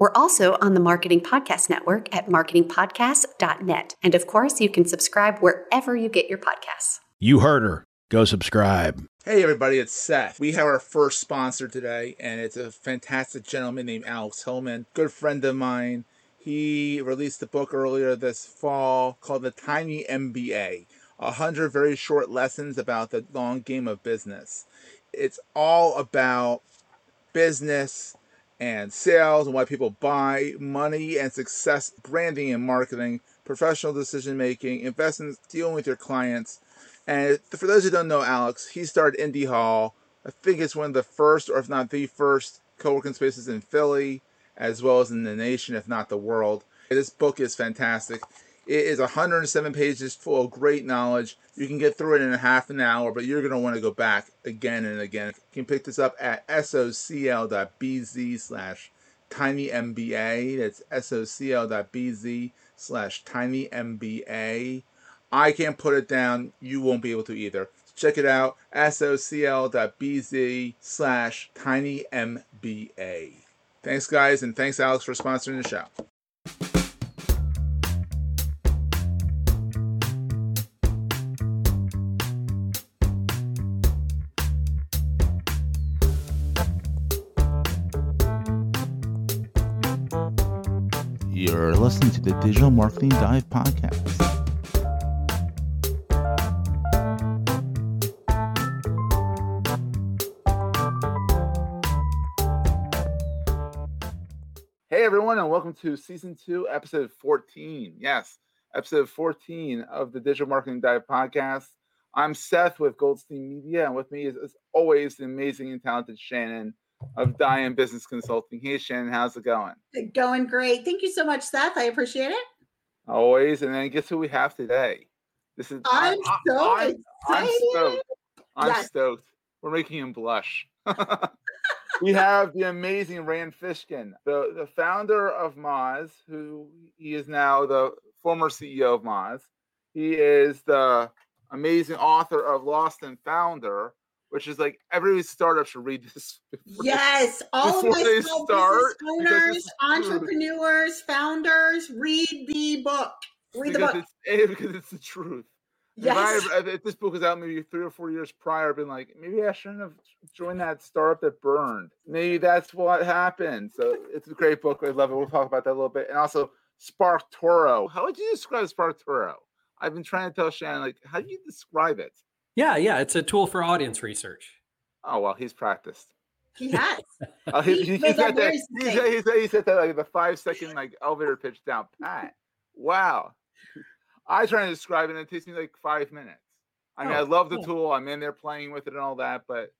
We're also on the Marketing Podcast Network at marketingpodcast.net. And of course, you can subscribe wherever you get your podcasts. You heard her. Go subscribe. Hey, everybody, it's Seth. We have our first sponsor today, and it's a fantastic gentleman named Alex Hillman, good friend of mine. He released a book earlier this fall called The Tiny MBA 100 very short lessons about the long game of business. It's all about business and sales and why people buy, money and success, branding and marketing, professional decision making, investments, dealing with your clients. And for those who don't know Alex, he started Indy Hall. I think it's one of the first, or if not the first, co working spaces in Philly, as well as in the nation, if not the world. This book is fantastic. It is 107 pages full of great knowledge. You can get through it in a half an hour, but you're going to want to go back again and again. You can pick this up at socl.bz slash tinymba. That's socl.bz slash tinymba. I can't put it down. You won't be able to either. Check it out, socl.bz slash tinymba. Thanks, guys, and thanks, Alex, for sponsoring the show. Listening to the Digital Marketing Dive Podcast. Hey, everyone, and welcome to season two, episode 14. Yes, episode 14 of the Digital Marketing Dive Podcast. I'm Seth with Goldstein Media, and with me is, as always, the amazing and talented Shannon of DIAM Business Consulting. Hey, Shannon, how's it going? Going great. Thank you so much, Seth. I appreciate it. Always. And then guess who we have today? This is I'm I- so I'm, I'm excited. stoked. I'm Yes. stoked. We're making him blush. we have the amazing Rand Fishkin, the, the founder of Moz, who he is now the former CEO of Moz. He is the amazing author of Lost and Founder, which is like every startup should read this. before- Yes, all of my small business owners, entrepreneurs, founders, read the book. Read the book. it's because it's the truth. If, I, Yes. if if this book was out maybe three or four years prior, I've been like, maybe I shouldn't have joined that startup that burned. Maybe that's what happened. So it's a great book. I love it. We'll talk about that a little bit. And also Sparktoro. How would you describe Sparktoro? I've been trying to tell Shannon, like, how do you describe it? Yeah, yeah, it's a tool for audience research. Oh well, he's practiced. He has. Oh, he, He- he, he wait, said that. like the five second like elevator pitch down pat. Wow. I try to describe it, and it takes me like five minutes. I mean, I Oh, love the cool. tool. I'm in there playing with it and all that, but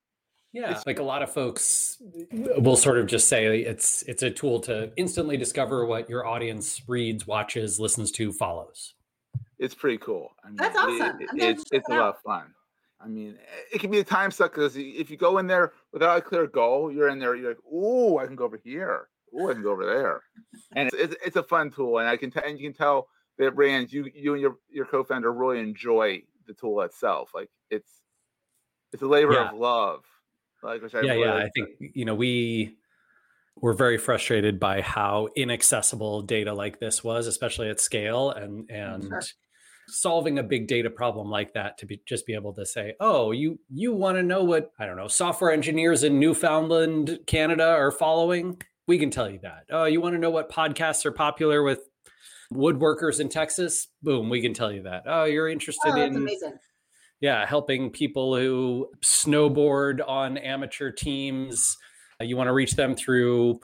Yeah, like a lot of folks will sort of just say it's it's a tool to instantly discover what your audience reads, watches, listens to, follows. it's pretty cool. I mean, That's awesome. it- I'm gonna have to it's it's it a lot of fun. I mean, it can be a time suck because if you go in there without a clear goal, you're in there. You're like, "Ooh, I can go over here. Ooh, I can go over there," and it's, it's, it's a fun tool. And I can tell, and you can tell that Rand, you you and your your co-founder really enjoy the tool itself. Like it's it's a labor Yeah. of love. Like which I yeah, really yeah. I think you know we were very frustrated by how inaccessible data like this was, especially at scale, and and Sure. Solving a big data problem like that to be just be able to say, oh, you you want to know what I don't know software engineers in Newfoundland, Canada are following. We can tell you that. Oh, you want to know what podcasts are popular with woodworkers in Texas? Boom, we can tell you that. Oh, you're interested Oh, in amazing. yeah helping people who snowboard on amateur teams you want to reach them through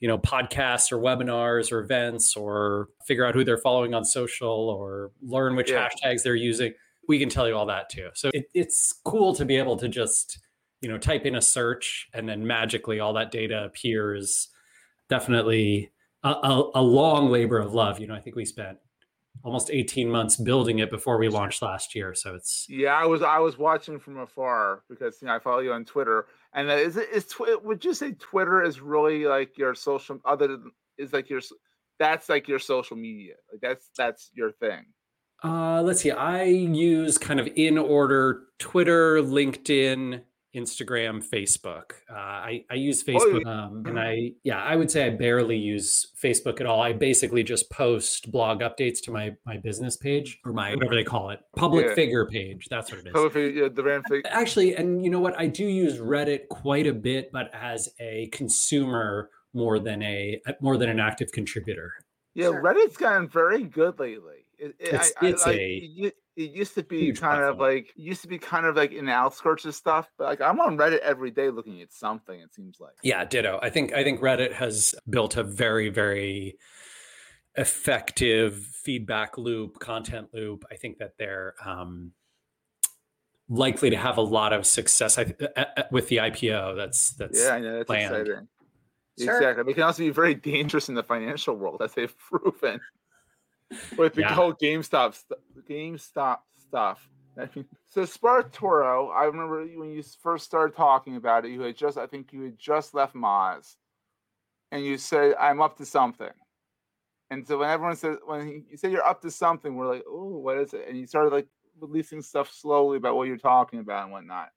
you know podcasts or webinars or events or figure out who they're following on social or learn which Yeah. hashtags they're using we can tell you all that too so it, it's cool to be able to just you know type in a search and then magically all that data appears definitely a, a, a long labor of love. You know, I think we spent almost 18 months building it before we launched last year. So it's Yeah, I was I was watching from afar because you know I follow you on Twitter, and uh, is it is Twi- would you say Twitter is really like your social other than is like your that's like your social media like that's that's your thing. Uh, let's see. I use kind of in order Twitter, LinkedIn, Instagram, Facebook. Uh, I, I use Oh, Facebook, um, and I yeah, I would say I barely use Facebook at all. I basically just post blog updates to my my business page or my whatever they call it, public Yeah. figure page. That's what it is. So if you, the brand fig- Actually, and you know what? I do use Reddit quite a bit, but as a consumer more than a more than an active contributor. yeah, Sure. Reddit's gotten very good lately. It, it, It's- I, I, it's like, a it, u- it used to be huge kind of like used to be kind of like in the outskirts of stuff, but like I'm on Reddit every day looking at something. It seems like. Yeah, ditto. I think I think Reddit has built a very very effective feedback loop, content loop. I think that they're um, likely to have a lot of success I, uh, uh, with the IPO. That's that's Yeah, I know that's planned. exciting. Sure. Exactly. But it can also be very dangerous in the financial world, as they've proven with the Yeah. whole GameStop st- GameStop stuff. I mean, so I remember when you first started talking about it, you had just, I think you had just left Moz, and you said, "I'm up to something." And so when everyone says, when he, you say you're up to something, we're like, "Oh, what is it?" And you started like releasing stuff slowly about what you're talking about and whatnot.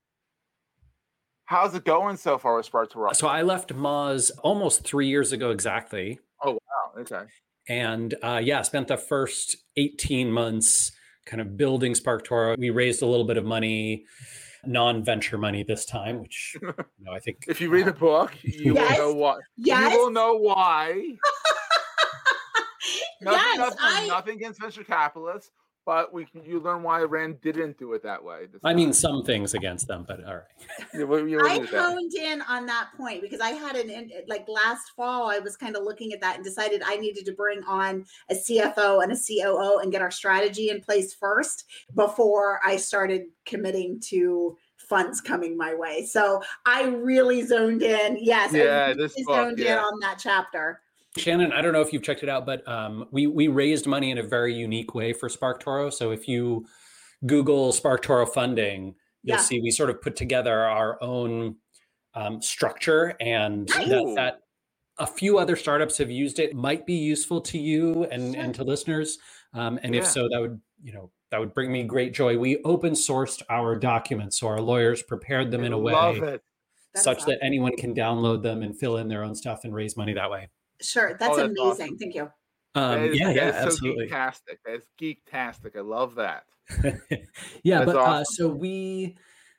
How's it going so far with Sparktoro? So I left Moz almost three years ago exactly. Oh, wow! okay. And uh, yeah, spent the first 18 months kind of building Sparktoro. We raised a little bit of money, non-venture money this time, which you know, I think If you read the book, you Yes. will know why. Yes. You will know why. Nothing, yes, nothing, I, nothing against venture capitalists, but we can, you learn why Rand didn't do it that way. this I mean some things against them, but all right. Yeah, what- you I with honed in on that point because I had an in- like last fall. I was kind of looking at that and decided I needed to bring on a CFO and a COO and get our strategy in place first before I started committing to funds coming my way. So I really zoned in. Yes, Yeah, I this really book, zoned in on that chapter. Shannon, I don't know if you've checked it out, but um, we we raised money in a very unique way for Sparktoro. So if you Google Sparktoro funding, you'll Yeah. see we sort of put together our own um, structure, and that, that a few other startups have used it. Might be useful to you and and to listeners. Um, and if so, that would you know that would bring me great joy. We open sourced our documents, so our lawyers prepared them I in a way. Such awesome. that anyone can download them and fill in their own stuff and raise money that way. Sure, that's, Oh, that's amazing. awesome. Thank you. Um, That is- yeah, that yeah, is so absolutely. geektastic. That's geektastic. I love that. yeah, That's but uh, so we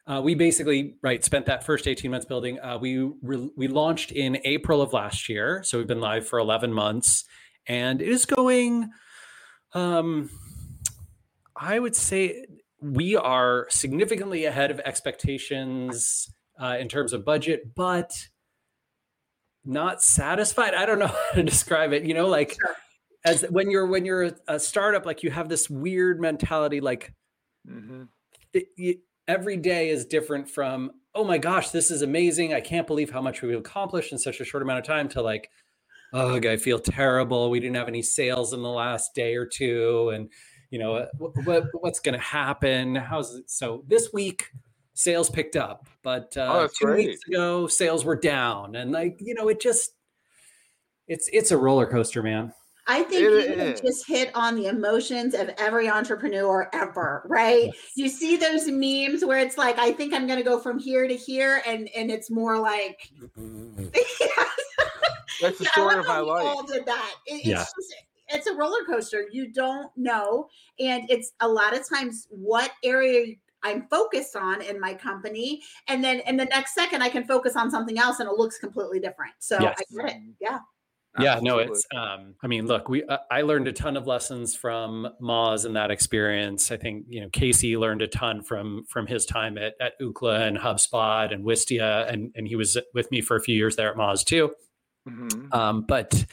uh, we basically right spent that first eighteen months building. Uh, we re- we launched in April of last year, so we've been live for eleven months, and it is going. Um, I would say we are significantly ahead of expectations uh, in terms of budget, but not satisfied. I don't know how to describe it. You know, like Sure. as when you're when you're a, startup, like you have this weird mentality, like hmm it, you, every day is different from oh my gosh this is amazing i can't believe how much we've accomplished in such a short amount of time to like oh i feel terrible we didn't have any sales in the last day or two and you know what, what what's going to happen how's it so this week sales picked up but uh, Oh, that's two great. weeks ago sales were down and like you know it just it's it's a roller coaster man I think It you have just hit on the emotions of every entrepreneur ever, right? You see those memes where it's like, I think I'm going to go from here to here, and and it's more like, That's the story love of my how we life. all did that. It- it's Yeah. just it's a roller coaster. You don't know, and it's a lot of times what area I'm focused on in my company, and then in the next second I can focus on something else, and it looks completely different. So Yes. I get it. Yeah. yeah no it's um i mean look we uh, i learned a ton of lessons from Moz and that experience i think you know casey learned a ton from from his time at at Ookla and hubspot and wistia and and he was with me for a few years there at Moz too Mhm. um but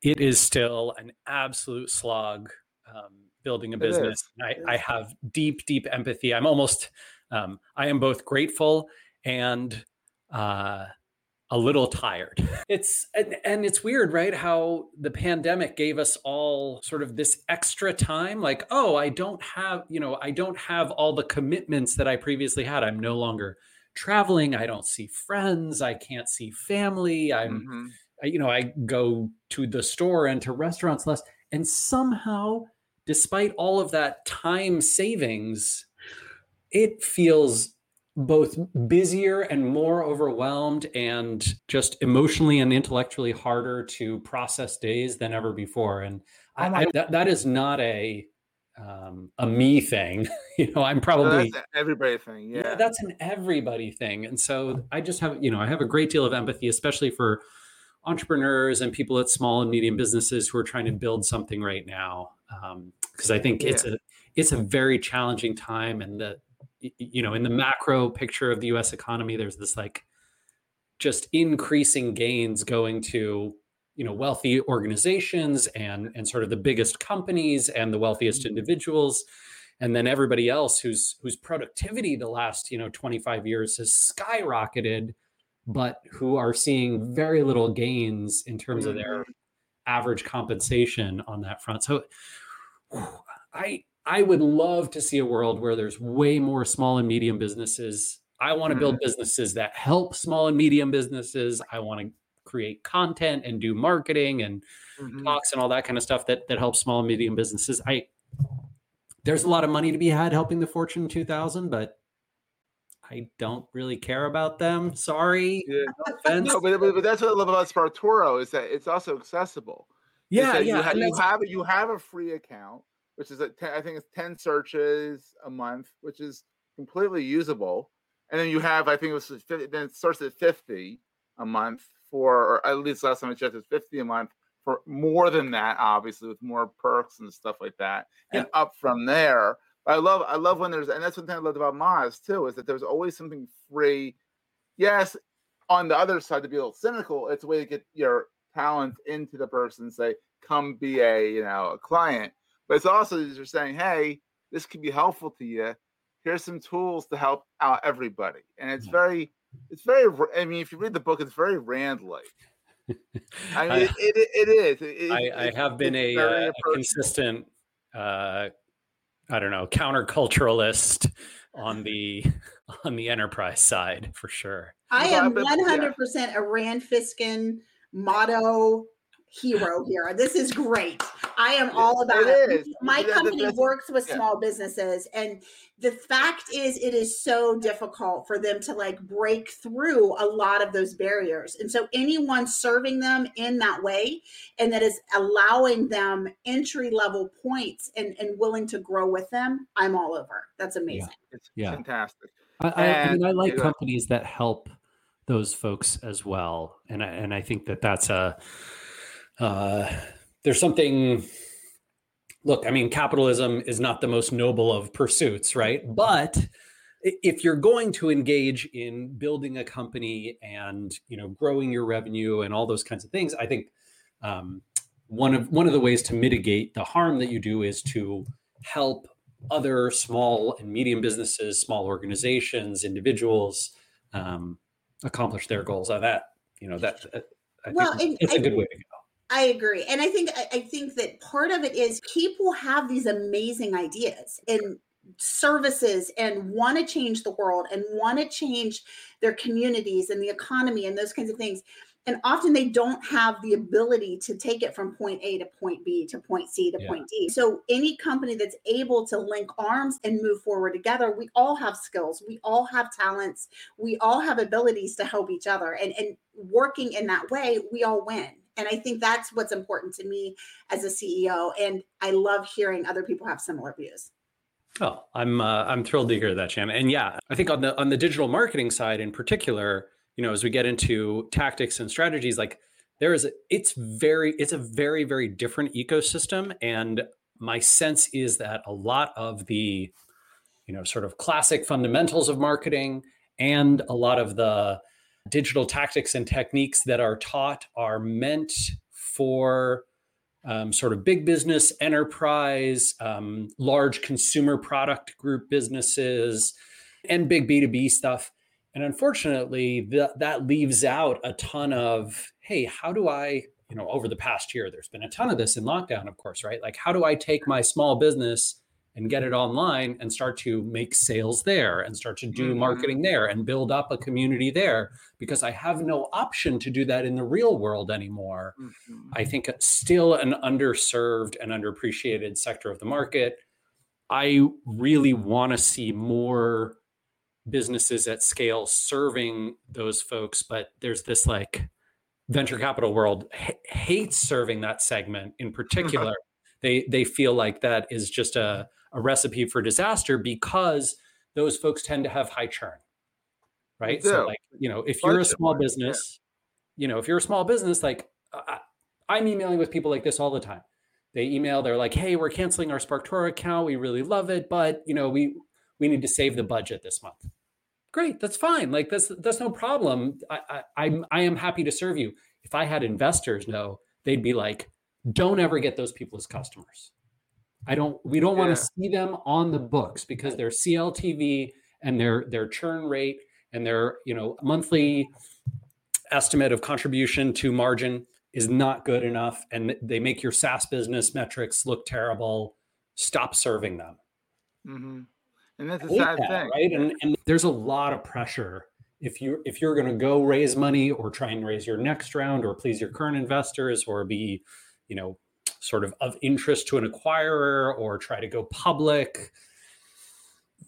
it is still an absolute slog um building a business. I, I have deep deep empathy i'm almost um i am both grateful and uh a little tired. It's and, and, it's weird, right? How the pandemic gave us all sort of this extra time like, oh, I don't have, you know, I don't have all the commitments that I previously had. I'm no longer traveling, I don't see friends, I can't see family. I'm mm-hmm. I, you know, I go to the store and to restaurants less and somehow despite all of that time savings, it feels both busier and more overwhelmed and just emotionally and intellectually harder to process days than ever before. And I, I, that, that is not a um, a me thing. You know i'm probably no, everybody thing yeah. yeah. that's an everybody thing. And so i just have you know i have a great deal of empathy especially for entrepreneurs and people at small and medium businesses who are trying to build something right now because um, i think yeah. it's a it's a very challenging time and the you know in the macro picture of the us economy there's this like just increasing gains going to you know wealthy organizations and and sort of the biggest companies and the wealthiest mm-hmm. individuals and then everybody else whose whose productivity the last you know 25 years has skyrocketed but who are seeing very little gains in terms of their mm-hmm. average compensation on that front so i I would love to see a world where there's way more small and medium businesses. I want to mm-hmm. build businesses that help small and medium businesses. I want to create content and do marketing and mm-hmm. talks and all that kind of stuff that that helps small and medium businesses. I there's a lot of money to be had helping the Fortune 2000, but I don't really care about them. Sorry. Yeah. No, no but, but, that's what I love about Sparktoro is that it's also accessible. Yeah, yeah. You, ha- you have you have a free account which is at 10, I think it's 10 searches a month, which is completely usable. And then you have, I think it was 50, then it starts at 50 a month for, or at least last time I checked, it's 50 a month for more than that, obviously, with more perks and stuff like that. And up from there. I love, I love when there's, and that's one thing I loved about Moz too, is that there's always something free. Yes, on the other side, to be a little cynical, it's a way to get your talent into the person, say, come be a, you know, a client but it's also you're saying, hey, this could be helpful to you. Here's some tools to help out everybody, and it's very, it's very. I mean, if you read the book, it's very Rand-like. I mean, I, it, it, it is. It, I, I, have been a, uh, a consistent, uh, I don't know, counterculturalist on the on the enterprise side for sure. I am one hundred percent a Rand Fishkin motto hero here. This is great. I am all about it. it. My company works with yeah. small businesses, and the fact is, it is so difficult for them to like break through a lot of those barriers. And so, anyone serving them in that way and that is allowing them entry level points and, and willing to grow with them, I'm all over. That's amazing. Yeah, it's yeah. fantastic. I, I, I, mean, I like companies that help those folks as well, and I, and I think that that's a uh, there's something look i mean capitalism is not the most noble of pursuits right? But if you're going to engage in building a company and you know growing your revenue and all those kinds of things i think um, one of one of the ways to mitigate the harm that you do is to help other small and medium businesses small organizations individuals um, accomplish their goals. On that you know that I well, think it's a good way to go I agree. And I think I think that part of it is people have these amazing ideas and services and want to change the world and want to change their communities and the economy and those kinds of things. And often they don't have the ability to take it from point A to point B to point C to yeah. point D. So, any company that's able to link arms and move forward together, we all have skills, we all have talents, we all have abilities to help each other. And, and working in that way, we all win. And I think that's what's important to me as a CEO. And I love hearing other people have similar views. Oh, I'm uh, I'm thrilled to hear that, Shannon. And yeah, I think on the on the digital marketing side in particular, you know, as we get into tactics and strategies, like there is a, it's very it's a very very different ecosystem, and my sense is that a lot of the you know sort of classic fundamentals of marketing and a lot of the digital tactics and techniques that are taught are meant for um, sort of big business, enterprise, um, large consumer product group businesses, and big B2B stuff. And unfortunately, that that leaves out a ton of, hey, how do I, you know, over the past year, there's been a ton of this in lockdown, of course, right? Like, how do I take my small business and get it online and start to make sales there and start to do mm-hmm. marketing there and build up a community there because I have no option to do that in the real world anymore. Mm-hmm. I think it's still an underserved and underappreciated sector of the market. I really want to see more businesses at scale serving those folks, but there's this like venture capital world h- hates serving that segment in particular. they they feel like that is just a a recipe for disaster because those folks tend to have high churn right? So like you know if you're a small business you know if you're a small business like I, i'm emailing with people like this all the time. They email they're like hey we're canceling our Sparktoro account. We really love it but you know we we need to save the budget this month. Great that's fine. Like that's that's no problem. I i i'm i am happy to serve you. If i had investors no they'd be like don't ever get those people as customers I don't we don't yeah. want to see them on the books because their CLTV and their their churn rate and their, you know, monthly estimate of contribution to margin is not good enough and they make your SaaS business metrics look terrible. Stop serving them. Mm-hmm. And that's a sad that, thing, right? And, and there's a lot of pressure if you if you're going to go raise money or try and raise your next round or please your current investors or be, you know, sort of of interest to an acquirer or try to go public.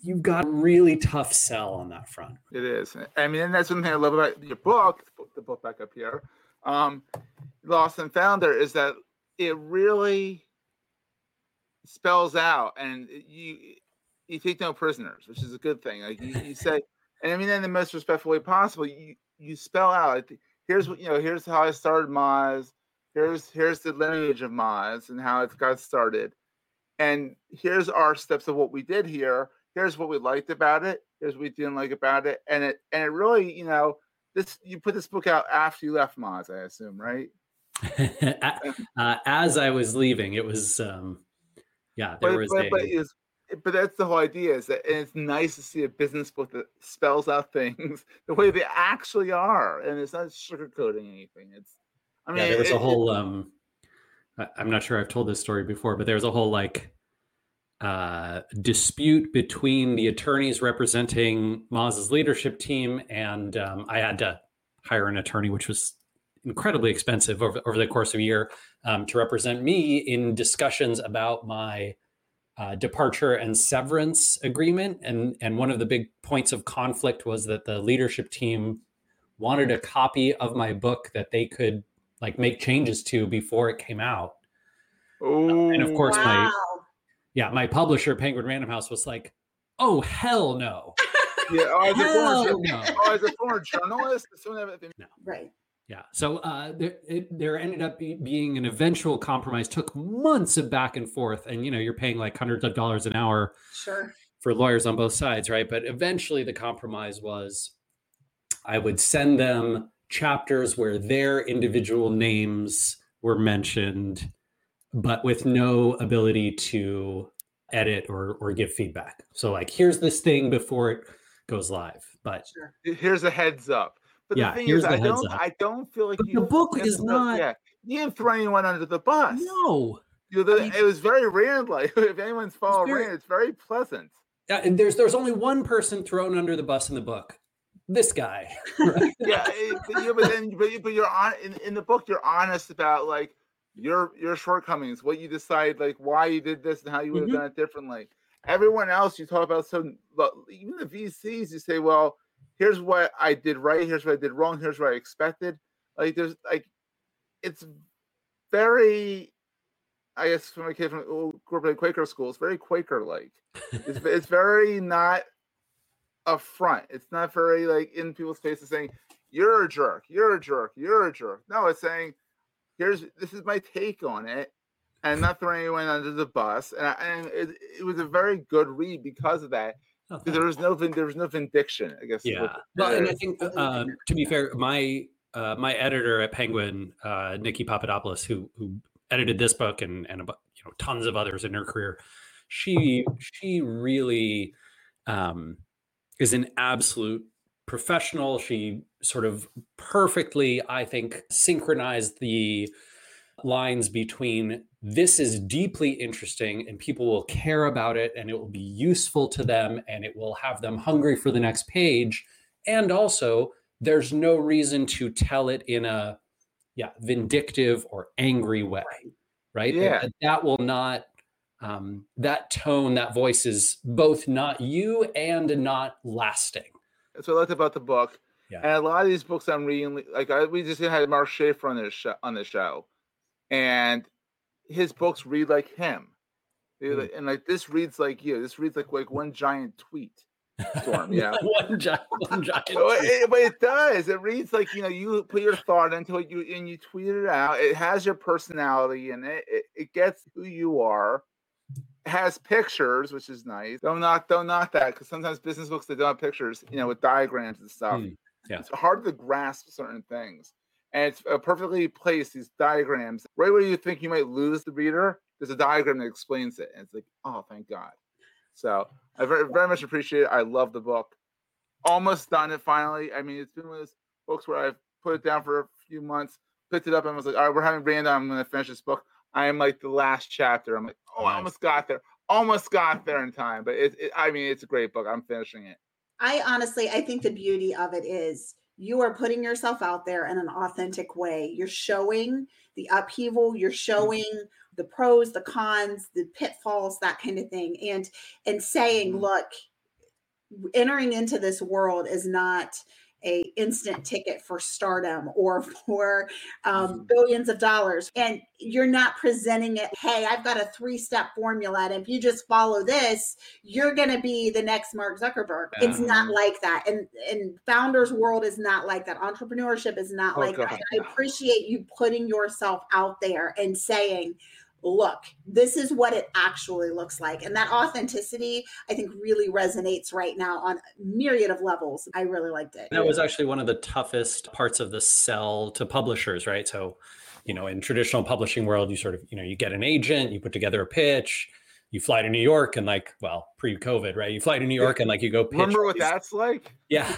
You've got a really tough sell on that front. It is. I mean and that's one thing i love about your book the book back up here um lost and founder is that it really spells out and you you take no prisoners which is a good thing. Like you, you say and i mean in the most respectful way possible you you spell out here's what you know here's how i started Moz here's here's the lineage of Moz and how it got started. And here's our steps of what we did here. Here's what we liked about it. Here's what we didn't like about it. And it and it really, you know, this you put this book out after you left Moz, I assume, right? uh, as I was leaving, it was um yeah, there but, was but, a... but, was, but that's the whole idea is that it's nice to see a business book that spells out things the way they actually are and it's not sugarcoating anything it's I mean, yeah, there was it, a whole. um I'm not sure I've told this story before, but there was a whole like uh, dispute between the attorneys representing Moz's leadership team, and um, I had to hire an attorney, which was incredibly expensive over, over the course of a year um, to represent me in discussions about my uh, departure and severance agreement. And and one of the big points of conflict was that the leadership team wanted a copy of my book that they could like make changes to before it came out. Oh, and of course, wow. my yeah, my publisher, Penguin Random House, was like, "Oh hell no." yeah, oh, as, a former, no. oh, as a former journalist, no. right. Yeah. So uh, there, it, there ended up be, being an eventual compromise. Took months of back and forth, and you know you're paying like hundreds of dollars an hour. Sure. For lawyers on both sides, right? But eventually, the compromise was, I would send them chapters where their individual names were mentioned, but with no ability to edit or or give feedback. So like here's this thing before it goes live. But here's a heads up. But yeah, the thing is, I don't, up. I don't feel like the book is not. Yeah, you didn't throw anyone under the bus. No, you know, the, I mean, it was very Rand like. If anyone's followed Rand, it's very pleasant. Yeah, and there's there's only one person thrown under the bus in the book, this guy. Right? yeah, yeah, but then but, but you're on in, in the book. You're honest about like your your shortcomings, what you decide, like why you did this and how you would have mm-hmm. done it differently. Everyone else you talk about so even the VCs, you say, well, here's what I did right, here's what I did wrong, here's what I expected. Like there's like it's very I guess from a kid from oh, grew up in Quaker school, it's very Quaker like. it's, it's very not front. It's not very like in people's faces saying, You're a jerk, you're a jerk, you're a jerk. No, it's saying, Here's this is my take on it, and not throwing anyone under the bus. And, I, and it, it, was a very good read because of that. Oh, there was no there was no vindication, I guess. Yeah. Well, and I think um, to be fair, my uh, my editor at Penguin, uh, Nikki Papadopoulos, who who edited this book and and you know tons of others in her career, she she really um, is an absolute professional. She sort of perfectly, I think, synchronized the lines between this is deeply interesting and people will care about it and it will be useful to them and it will have them hungry for the next page. And also, there's no reason to tell it in a yeah vindictive or angry way right Yeah. that, that will not um, that tone that voice is both not you and not lasting That's what I liked about the book. Yeah. And a lot of these books I'm reading, like I, we just had Mark Schaefer on this on the show, and his books read like him. Hmm. like- And like this reads like you. This reads like like one giant tweet storm. Yeah. one giant, one giant Oh, it- but it does. It reads like you know you put your thought into it, you and you tweet it out. It has your personality in it. It, it gets who you are. Has pictures, which is nice. Don't knock, don't knock that because sometimes business books they don't have pictures, you know, with diagrams and stuff. Mm, yeah. It's hard to grasp certain things, and it's perfectly placed. These diagrams, right where you think you might lose the reader, there's a diagram that explains it, and it's like, oh, thank God. So I very, very much appreciate it. I love the book. Almost done it finally. I mean, it's been one of those books where I've put it down for a few months, picked it up, and was like, all right, we're having Rand on. I'm going to finish this book. I am like the last chapter. I'm like, oh, I almost got there. Almost got there in time. But it, it, I mean, it's a great book. I'm finishing it. I honestly, I think the beauty of it is you are putting yourself out there in an authentic way. You're showing the upheaval, you're showing the pros, the cons, the pitfalls, that kind of thing. And and saying, Mhm. look, entering into this world is not a instant ticket for stardom or for um, Mhm. billions of dollars. And you're not presenting it hey i've got a three step formula and if you just follow this you're going to be the next mark zuckerberg. It's not Mhm. like that. And and founders world is not like that. Entrepreneurship is not Oh, like God, that i appreciate you putting yourself out there and saying look this is what it actually looks like. And that authenticity i think really resonates right now on myriad of levels. I really liked it. That was actually one of the toughest parts of the sell to publishers right? So you know in traditional publishing world you sort of you know you get an agent you put together a pitch you fly to new york and like well pre-covid right? You fly to new york and like you go pitch Remember what these- that's like? yeah.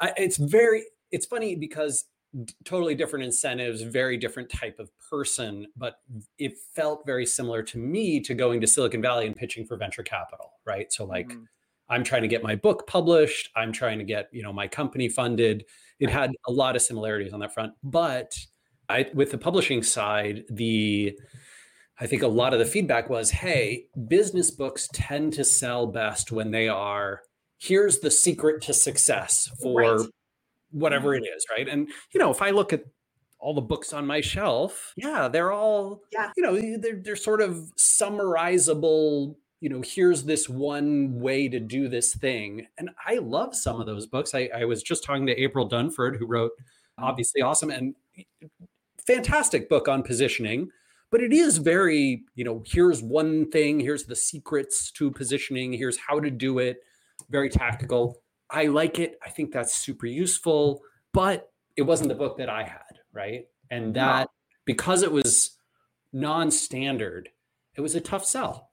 I, it's very it's funny because d- totally different incentives very different type of person but it felt very similar to me to going to silicon valley and pitching for venture capital right so like Mhm. i'm trying to get my book published i'm trying to get you know my company funded it had a lot of similarities on that front but i with the publishing side the I think a lot of the feedback was, hey, business books tend to sell best when they are here's the secret to success for Right. Whatever mm-hmm. it is, right? And you know, if I look at all the books on my shelf, yeah, they're all Yeah. you know, they're they're sort of summarizable, you know, here's this one way to do this thing. And I love some of those books. I, I was just talking to April Dunford, who wrote mm-hmm. obviously awesome and fantastic book on positioning but it is very you know here's one thing here's the secrets to positioning here's how to do it very tactical i like it i think that's super useful but it wasn't the book that i had right and that because it was non-standard it was a tough sell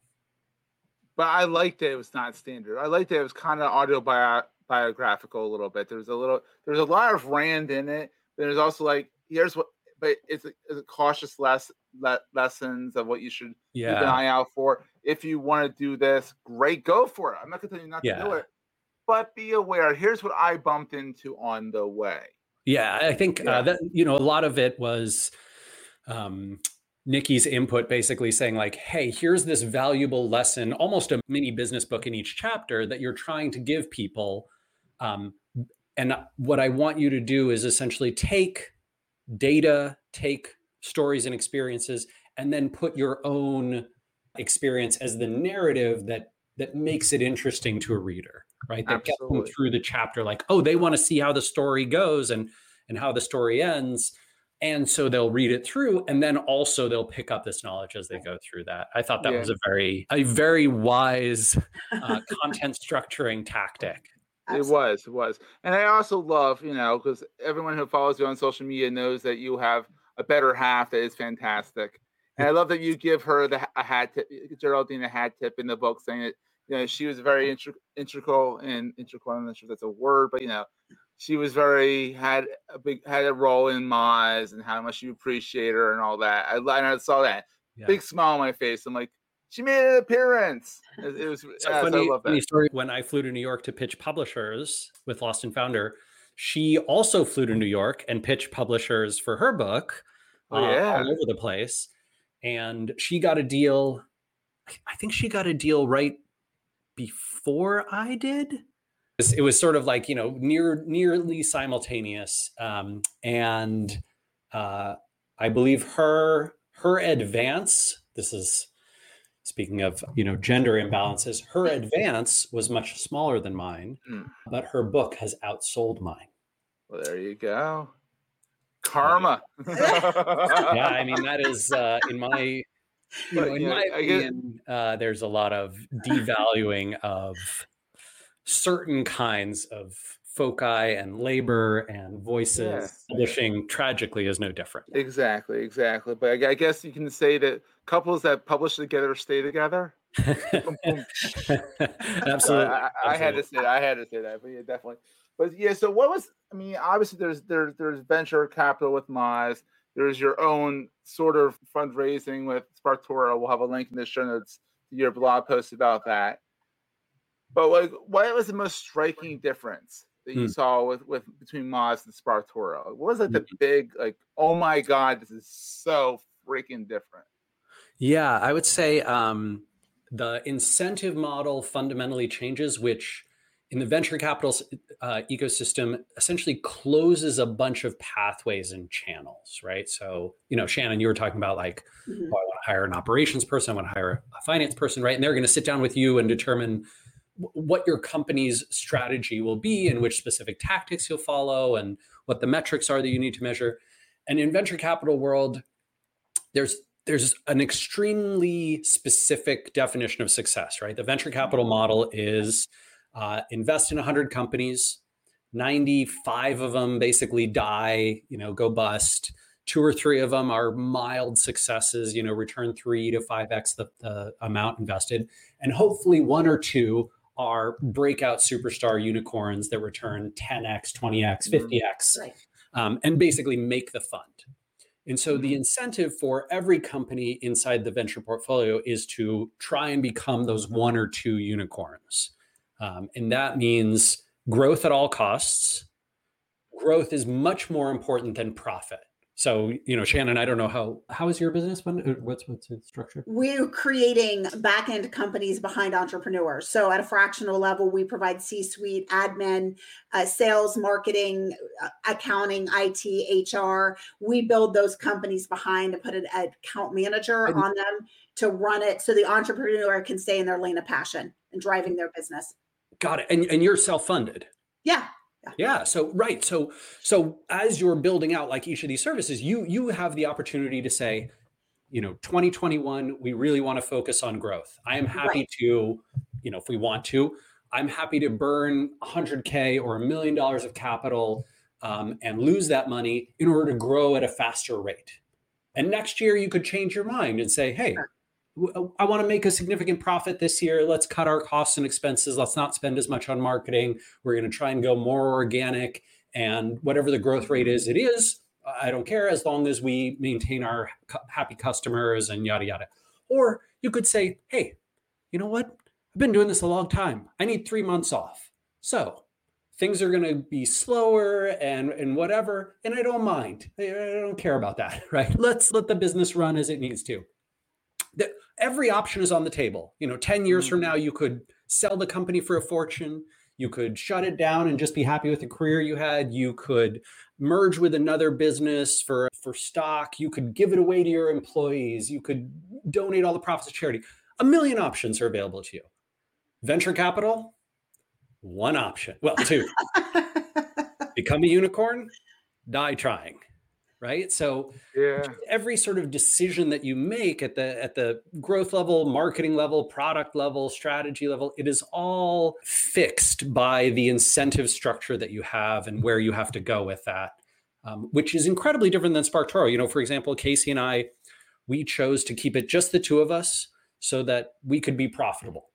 But I liked that it was not standard. I liked that it was kind of autobiographical a little bit. There's a little, there's a lot of Rand in it. There's also like, here's what, but it's a, it's a cautious less le- lessons of what you should keep an eye out for. If you want to do this, great, go for it. I'm not gonna tell you not to do it, but be aware. Here's what I bumped into on the way. Yeah, I think Yeah. uh, that you know a lot of it was um, Nikki's input, basically saying like, "Hey, here's this valuable lesson, almost a mini business book in each chapter that you're trying to give people." Um, and what I want you to do is essentially take data, take stories and experiences, and then put your own experience as the narrative that that makes it interesting to a reader, right? That gets them through the chapter, like, oh, they want to see how the story goes and and how the story ends. And so they'll read it through, and then also they'll pick up this knowledge as they go through that. I thought that Yeah. was a very, a very wise uh, content structuring tactic. It was, it was. And I also love, you know, because everyone who follows you on social media knows that you have a better half that is fantastic. And I love that you give her the a hat tip, Geraldine a hat tip in the book saying that you know, she was very integ- integral and integral. I'm not sure if that's a word, but you know, she was very had a big had a role in Moz and how much you appreciate her and all that. I, I saw that Yeah. big smile on my face. I'm like, she made an appearance. It, it was So yeah, so funny, I love funny story. When I flew to New York to pitch publishers with Lost and Founder, she also flew to New York and pitched publishers for her book Oh, uh, yeah. all over the place. And she got a deal. I think she got a deal right before I did. It was, it was sort of like you know near nearly simultaneous, um, and uh, I believe her her advance. This is speaking of you know gender imbalances. Her advance was much smaller than mine, Mm. but her book has outsold mine. Well, there you go. Karma. yeah, I mean that is uh, in my you know, in yeah, my opinion, uh, there's a lot of devaluing of certain kinds of foci and labor and voices. Yeah. Publishing tragically is no different. Exactly, exactly. But I, I guess you can say that couples that publish together stay together. Boom, boom. So Absolutely. I, I, I had to say that. I had to say that. But yeah, definitely. But yeah, so what was? I mean, obviously there's there's there's venture capital with Moz. There's your own sort of fundraising with Sparktoro. We'll have a link in the show notes to your blog post about that. But like, what was the most striking difference that you Hmm. saw with with between Moz and Sparktoro? What was like the Hmm. big like? Oh my god, this is so freaking different. Yeah, I would say um, the incentive model fundamentally changes, which in the venture capital uh, ecosystem essentially closes a bunch of pathways and channels, right? So, you know, Shannon, you were talking about like, Mhm. oh, I want to hire an operations person, I want to hire a finance person, right? And they're going to sit down with you and determine wh- what your company's strategy will be and which specific tactics you'll follow and what the metrics are that you need to measure. And in venture capital world, there's there's an extremely specific definition of success, right? The venture capital model is uh, invest in 100 companies, 95 of them basically die, you know, go bust. Two or three of them are mild successes, you know, return three to 5x the, the amount invested. And hopefully one or two are breakout superstar unicorns that return 10x, 20x, 50x, Right. um, and basically make the fund. And so the incentive for every company inside the venture portfolio is to try and become those one or two unicorns. Um, and that means growth at all costs. Growth is much more important than profit. So, you know, Shannon, I don't know how how is your business? Uh, what's what's its structure? We're creating back end companies behind entrepreneurs. So, at a fractional level, we provide C suite, admin, uh, sales, marketing, uh, accounting, IT, HR. We build those companies behind and put an account manager And- on them to run it so the entrepreneur can stay in their lane of passion and driving their business. Got it. And and you're self funded. Yeah. Yeah. So right. So so as you're building out like each of these services, you you have the opportunity to say, you know, 2021, we really want to focus on growth. I am happy Right. to, you know, if we want to, I'm happy to burn 100k or a million dollars of capital um, and lose that money in order to grow at a faster rate. And next year, you could change your mind and say, hey. Sure. W- uh, I want to make a significant profit this year. Let's cut our costs and expenses. Let's not spend as much on marketing. We're going to try and go more organic. And whatever the growth rate is, it is. I don't care as long as we maintain our happy customers and yada, yada. Or you could say, hey, you know what? I've been doing this a long time. I need three months off. So things are going to be slower and, and whatever. And I don't mind. I don't care about that, right? Let's let the business run as it needs to. The, every option is on the table. You know, 10 years from mm-hmm. now, you could sell the company for a fortune. You could shut it down and just be happy with the career you had. You could merge with another business for for stock. You could give it away to your employees. You could donate all the profits to charity. A million options are available to you. Venture capital, one option. Well, two. Become a unicorn, die trying. Right? So Yeah. every sort of decision that you make at the at the growth level marketing level product level strategy level it is all fixed by the incentive structure that you have and where you have to go with that um, which is incredibly different than sparktoro you know for example casey and i we chose to keep it just the two of us so that we could be profitable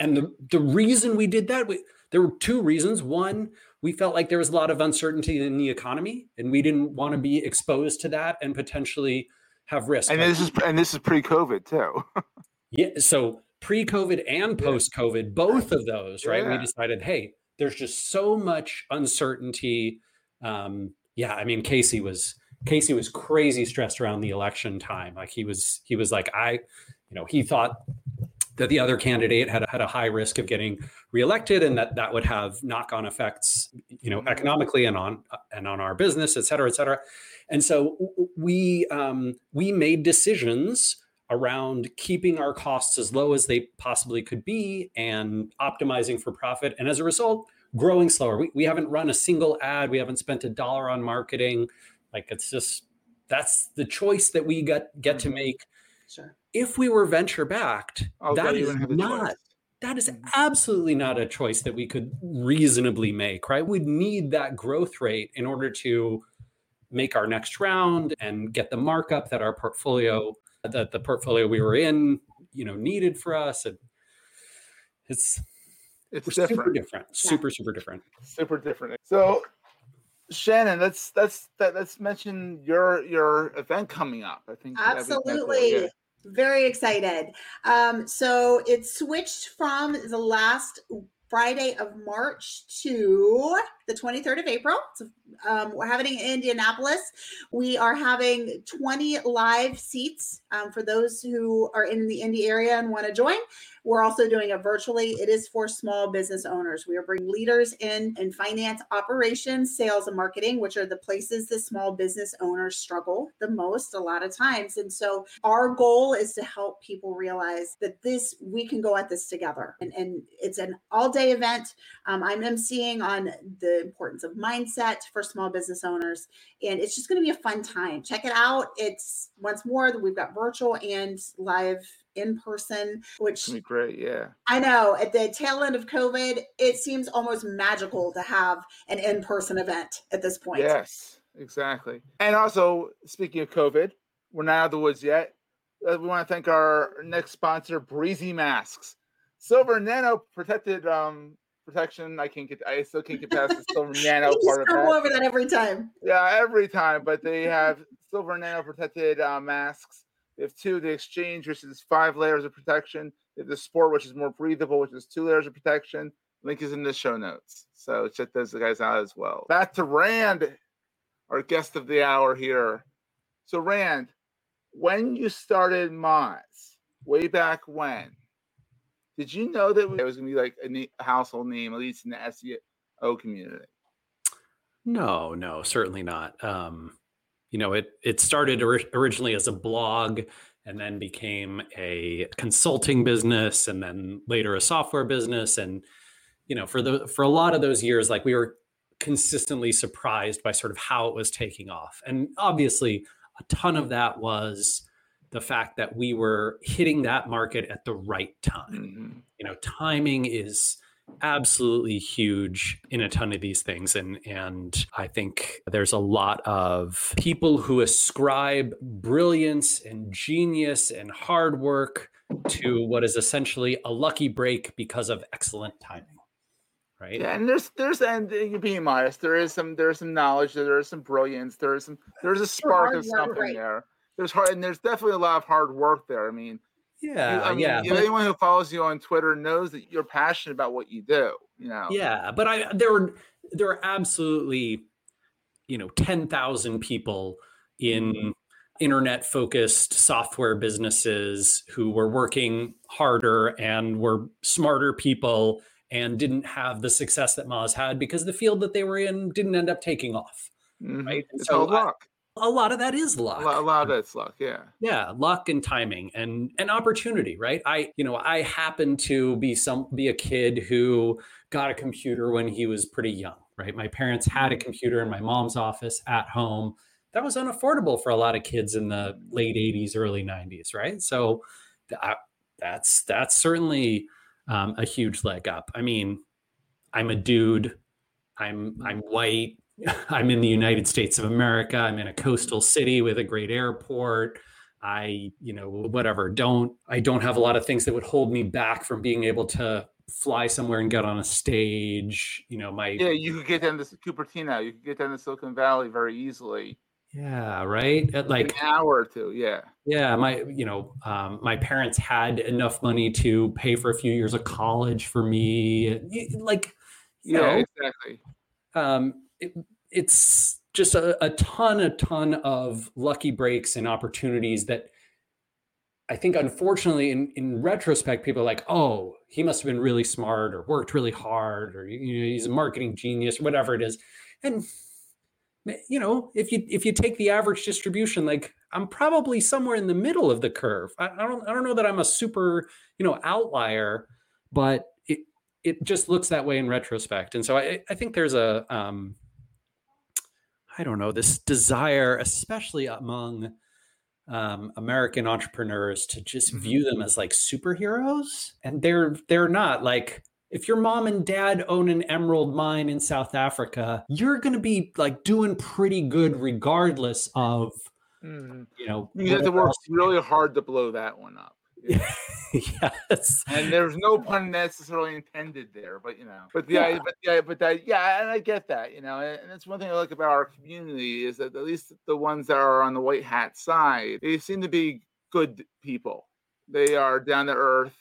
and the the reason we did that, we, there were two reasons. One, we felt like there was a lot of uncertainty in the economy, and we didn't want to be exposed to that and potentially have risk. And this is and this is pre-COVID too. yeah. So pre-COVID and post-COVID, both of those, right? Yeah. We decided, hey, there's just so much uncertainty. Um, yeah, I mean, Casey was Casey was crazy stressed around the election time. Like he was, he was like, I, you know, he thought that the other candidate had a, had a high risk of getting reelected and that that would have knock-on effects you know economically and on and on our business et cetera et cetera. And so we um, we made decisions around keeping our costs as low as they possibly could be and optimizing for profit. And as a result growing slower. We, we haven't run a single ad. We haven't spent a dollar on marketing. Like it's just that's the choice that we get get to make. Sure. If we were venture backed Oh, that God, you is wouldn't have the not choice. that is Mhm. absolutely not a choice that we could reasonably make, right? We'd need that growth rate in order to make our next round and get the markup that our portfolio that the portfolio we were in, you know, needed for us. And it's It's we're super different. different, super super different. Super different. So Shannon, let's let's that, let's mention your your event coming up. I think that'd be fantastic. Absolutely. Very excited. Um, so it switched from the last Friday of March to the 23rd of April. Um, we're having in Indianapolis. We are having 20 live seats um, for those who are in the Indy area and want to join. We're also doing it virtually. It is for small business owners. We are bringing leaders in in finance, operations, sales, and marketing, which are the places that small business owners struggle the most a lot of times. And so our goal is to help people realize that this we can go at this together. And, and it's an all-day event. Um, I'm emceeing on the importance of mindset for small business owners. And it's just going to be a fun time. Check it out. It's once more that we've got virtual and live in person, which great. Yeah. I know at the tail end of COVID, it seems almost magical to have an in person event at this point. Yes, exactly. And also, speaking of COVID, we're not out of the woods yet. Uh, we want to thank our next sponsor, Breezy Masks, silver nano protected um protection. I can't get. I still can't get past the silver nano part of that. over that every time. Yeah, every time. But they have silver nano protected uh, masks. They have two. The exchange, which is five layers of protection. They have the sport, which is more breathable, which is two layers of protection. Link is in the show notes. So check those guys out as well. Back to Rand, our guest of the hour here. So Rand, when you started Moz, way back when, did you know that it was going to be like a household name, at least in the SEO community? No, no, certainly not. Um, you know, it it started ori- originally as a blog and then became a consulting business and then later a software business and you know, for the for a lot of those years like we were consistently surprised by sort of how it was taking off. And obviously, a ton of that was the fact that we were hitting that market at the right time Mhm. you know timing is absolutely huge in a ton of these things and and i think there's a lot of people who ascribe brilliance and genius and hard work to what is essentially a lucky break because of excellent timing right Yeah, and there's there's and you're being modest. There is some there's some knowledge. There is some brilliance. There is some there's a spark of something right. there. There's hard and there's definitely a lot of hard work there. I mean, you- yeah I mean, yeah you- but- anyone who follows you on Twitter knows that you're passionate about what you do. You know. Yeah, but I there were there are absolutely you know 10,000 people in internet focused software businesses who were working harder and were smarter people and didn't have the success that Moz had because the field that they were in didn't end up taking off. Mhm. Right, and It's so all luck. A lot of that is luck. A lot, of that's luck. Yeah. yeah luck and timing and and opportunity right? I you know i happen to be some be a kid who got a computer when he was pretty young right? My parents had a computer in my mom's office at home that was unaffordable for a lot of kids in the late 80s early 90s right? So that, that's that's certainly um, a huge leg up. I mean i'm a dude. I'm i'm white I'm in the United States of America. I'm in a coastal city with a great airport. I, you know, whatever, don't, I don't have a lot of things that would hold me back from being able to fly somewhere and get on a stage. You know, my, Yeah, you could get down to Cupertino. You could get down to Silicon Valley very easily. yeah, right. At Like an hour or two. Yeah. yeah, my, you know, um, my parents had enough money to pay for a few years of college for me. Like, you Yeah, know, exactly. um, it, it's just a, a ton, a ton of lucky breaks and opportunities that I think, unfortunately, in, in retrospect, people are like, oh, he must have been really smart or worked really hard or you know, he's a marketing genius, or whatever it is. And you know, if you if you take the average distribution, like I'm probably somewhere in the middle of the curve. I, I don't I don't know that I'm a super you know outlier, but it it just looks that way in retrospect. And so I, I think there's a um, I don't know this desire, especially among um, American entrepreneurs, to just Mhm. view them as like superheroes, and they're they're not. Like if your mom and dad own an emerald mine in South Africa, you're going to be like doing pretty good regardless of Mhm. you know. You have to work else you do. really hard to blow that one up. Yeah. yes. and there's no pun necessarily intended there, but you know, but the Yeah. but yeah, but that yeah, and I get that, you know, and, and that's one thing I like about our community is that at least the ones that are on the white hat side, they seem to be good people. They are down to earth.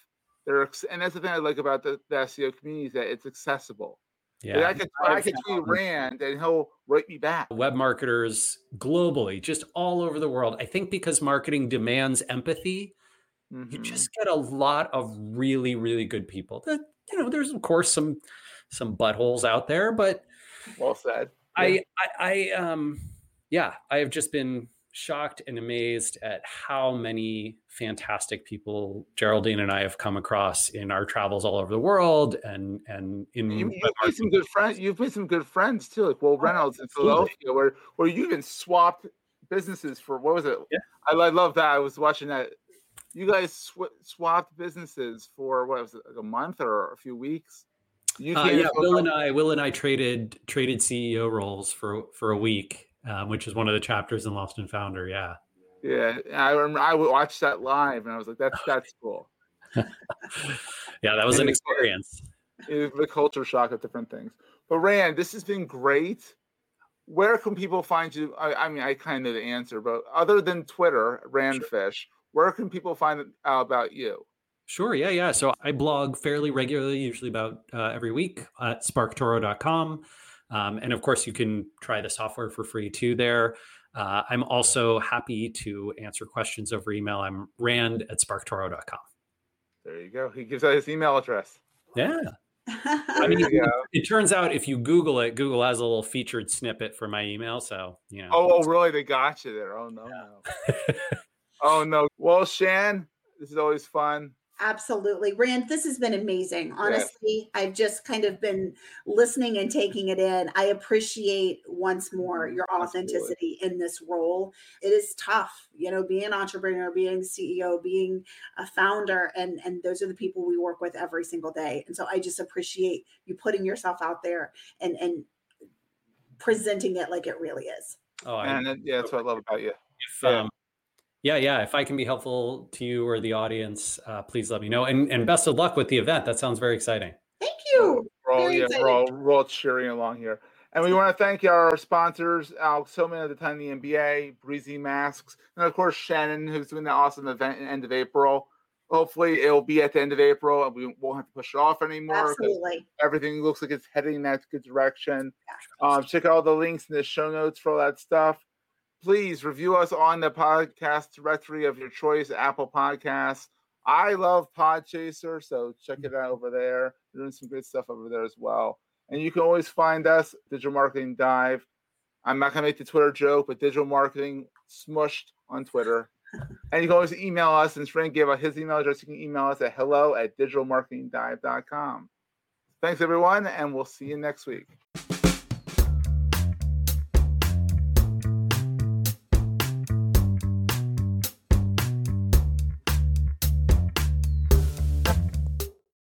They're and that's the thing I like about the, the SEO community is that it's accessible. Like, I Yeah. could I could tweet Rand and he'll write me back. Web marketers globally, just all over the world. I think because marketing demands empathy, you Mhm. just get a lot of really really good people that you know there's of course some some buttholes out there but well said. I, I i um yeah i have just been shocked and amazed at how many fantastic people geraldine and i have come across in our travels all over the world and and in you, you've made some good friends. You've made some good friends too, like Wil Reynolds in. Philadelphia, where where you even swapped businesses for what was it? Yeah. I, I love that. I was watching that. You guys sw- swapped businesses for what was it, like a month or a few weeks? Uh, yeah, Wil and I, Wil and I traded traded CEO roles for for a week, um, which is one of the chapters in Lost and Founder. Yeah, Yeah, I remember. I watched that live, and I was like, "That's that's cool." yeah, that was an experience. It was the culture shock of different things. But Rand, this has been great. Where can people find you? I, I mean, I kind of know the answer, but other than Twitter, Randfish, where can people find out about you? Sure. Yeah. Yeah. So I blog fairly regularly, usually about uh, every week at sparktoro.com. Um, and of course, you can try the software for free too there. Uh, I'm also happy to answer questions over email. I'm rand at sparktoro.com. There you go. He gives out his email address. Yeah. I mean, you it turns out if you Google it, Google has a little featured snippet for my email. So, you know. Oh, oh, really? They got you there. Oh no, no. oh no. Well, Shan, this is always fun. Absolutely. Rand, this has been amazing. Honestly, I've just kind of been listening and taking it in. I appreciate once more your Mm-hmm. Absolutely. authenticity in this role. It is tough, you know, being an entrepreneur, being CEO, being a founder, and and those are the people we work with every single day. And so I just appreciate you putting yourself out there and and presenting it like it really is. Oh, I, And yeah, that's what I love about you. if, Yeah. um, yeah, yeah. If I can be helpful to you or the audience, uh, please let me know. And and best of luck with the event. That sounds very exciting. Thank you. We're all, Very yeah, excited. we're all, we're all cheering along here. And we want to thank our sponsors, Alex Tillman at the time the NBA, Breezy Masks, and of course Shannon, who's doing the awesome event at the end of April. Hopefully, it'll be at the end of April, and we won't have to push it off anymore. Absolutely. Everything looks like it's heading in that good direction. Um, check out all the links in the show notes for all that stuff. Please review us on the podcast directory of your choice, Apple Podcasts. I love Podchaser, so check it out over there. We're doing some good stuff over there as well. And you can always find us, Digital Marketing Dive. I'm not gonna make the Twitter joke, but digital marketing smushed on Twitter. And you can always email us, and Frank gave out his email address. You can email us at hello at digitalmarketingdive.com. Thanks everyone, and we'll see you next week.